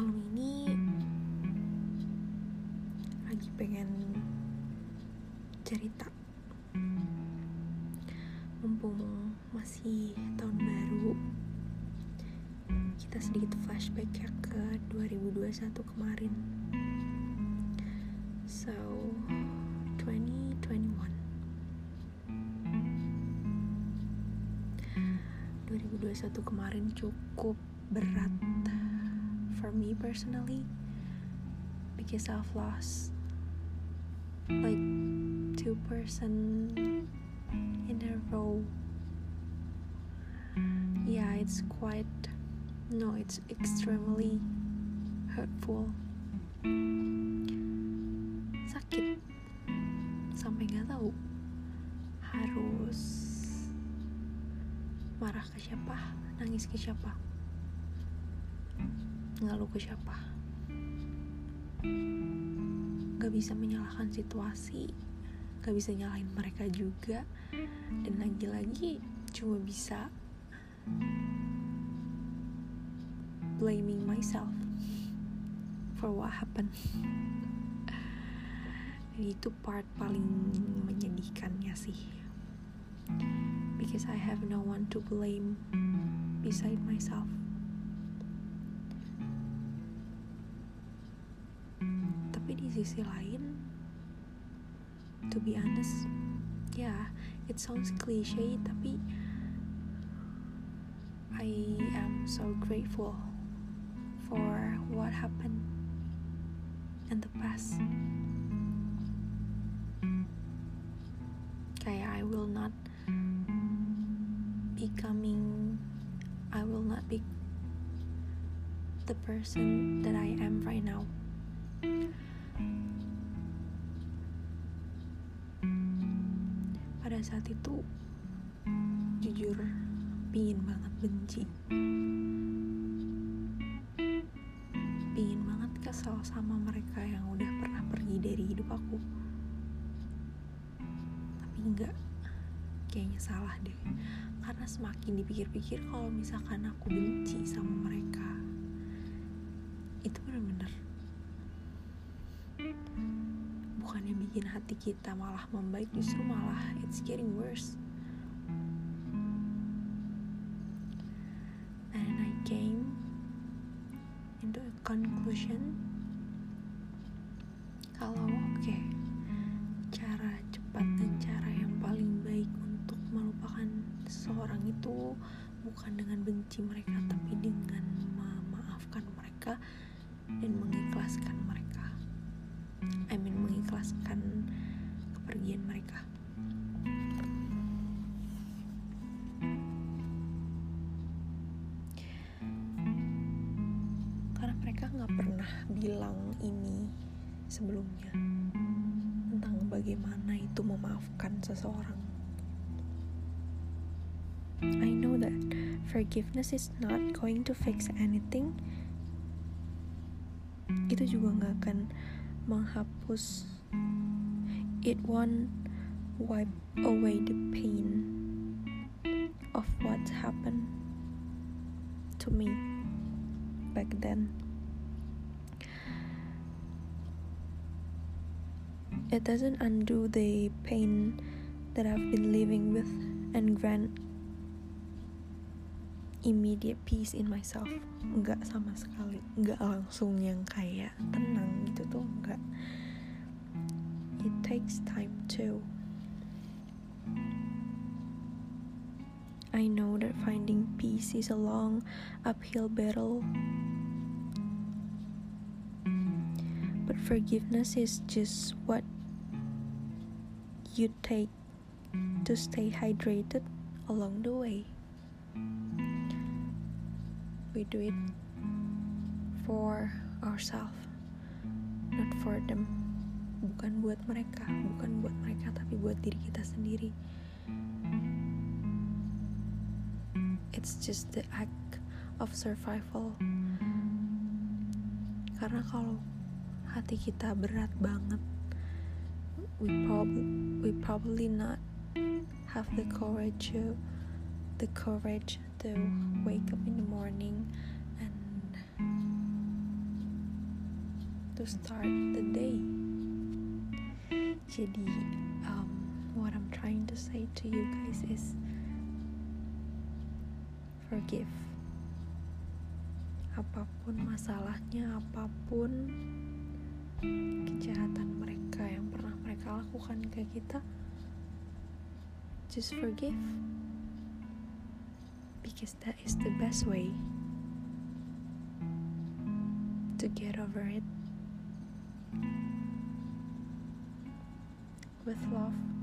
malam ini lagi pengen cerita. Mumpung masih tahun baru kita sedikit flashback ya ke 2021 kemarin. So 2021 2021 kemarin cukup berat for me personally because I've lost like two person in a row. Yeah it's quite no it's extremely hurtful. Sakit. Sampai nggak tahu harus marah ke siapa nangis ke siapa ngeluh ke siapa. Gak bisa menyalahkan situasi. Gak bisa nyalahin mereka juga. Dan lagi-lagi cuma bisa blaming myself for what happened. Dan itu part paling menyedihkannya sih. Because I have no one to blame beside myself sisi lain to be honest yeah it sounds cliche tapi I am so grateful for what happened in the past. Kayak I will not becoming I will not be the person that I am right now pada saat itu jujur pingin banget benci. Pingin banget kesel sama mereka yang udah pernah pergi dari hidup aku. Tapi enggak. Kayaknya salah deh. Karena semakin dipikir-pikir kalau misalkan aku benci sama mereka itu bener-bener bukannya bikin hati kita malah membaik justru malah it's getting worse. And I came into a conclusion kalau oke okay, cara cepat dan cara yang paling baik untuk melupakan seseorang itu bukan dengan benci mereka tapi dengan memaafkan mereka dan mengikhlaskan mereka I mean mengikhlaskan kepergian mereka. Karena mereka nggak pernah bilang ini sebelumnya tentang bagaimana itu memaafkan seseorang. I know that forgiveness is not going to fix anything. Itu juga nggak akan menghapus. It won't wipe away the pain of what happened to me back then. It doesn't undo the pain that I've been living with and grant immediate peace in myself. Nggak sama sekali. Nggak langsung yang kayak tenang gitu tuh nggak. It takes time too. I know that finding peace is a long uphill battle. But forgiveness is just what you take to stay hydrated along the way we do it for ourselves not for them. Bukan buat mereka bukan buat mereka tapi buat diri kita sendiri. It's just the act of survival. Karena kalau hati kita berat banget we probably we probably not have the courage to the courage to wake up in the morning and to start the day. Jadi um, what I'm trying to say to you guys is forgive. Apa pun masalahnya apa pun kejahatan mereka yang pernah mereka lakukan ke kita just forgive because that is the best way to get over it. With love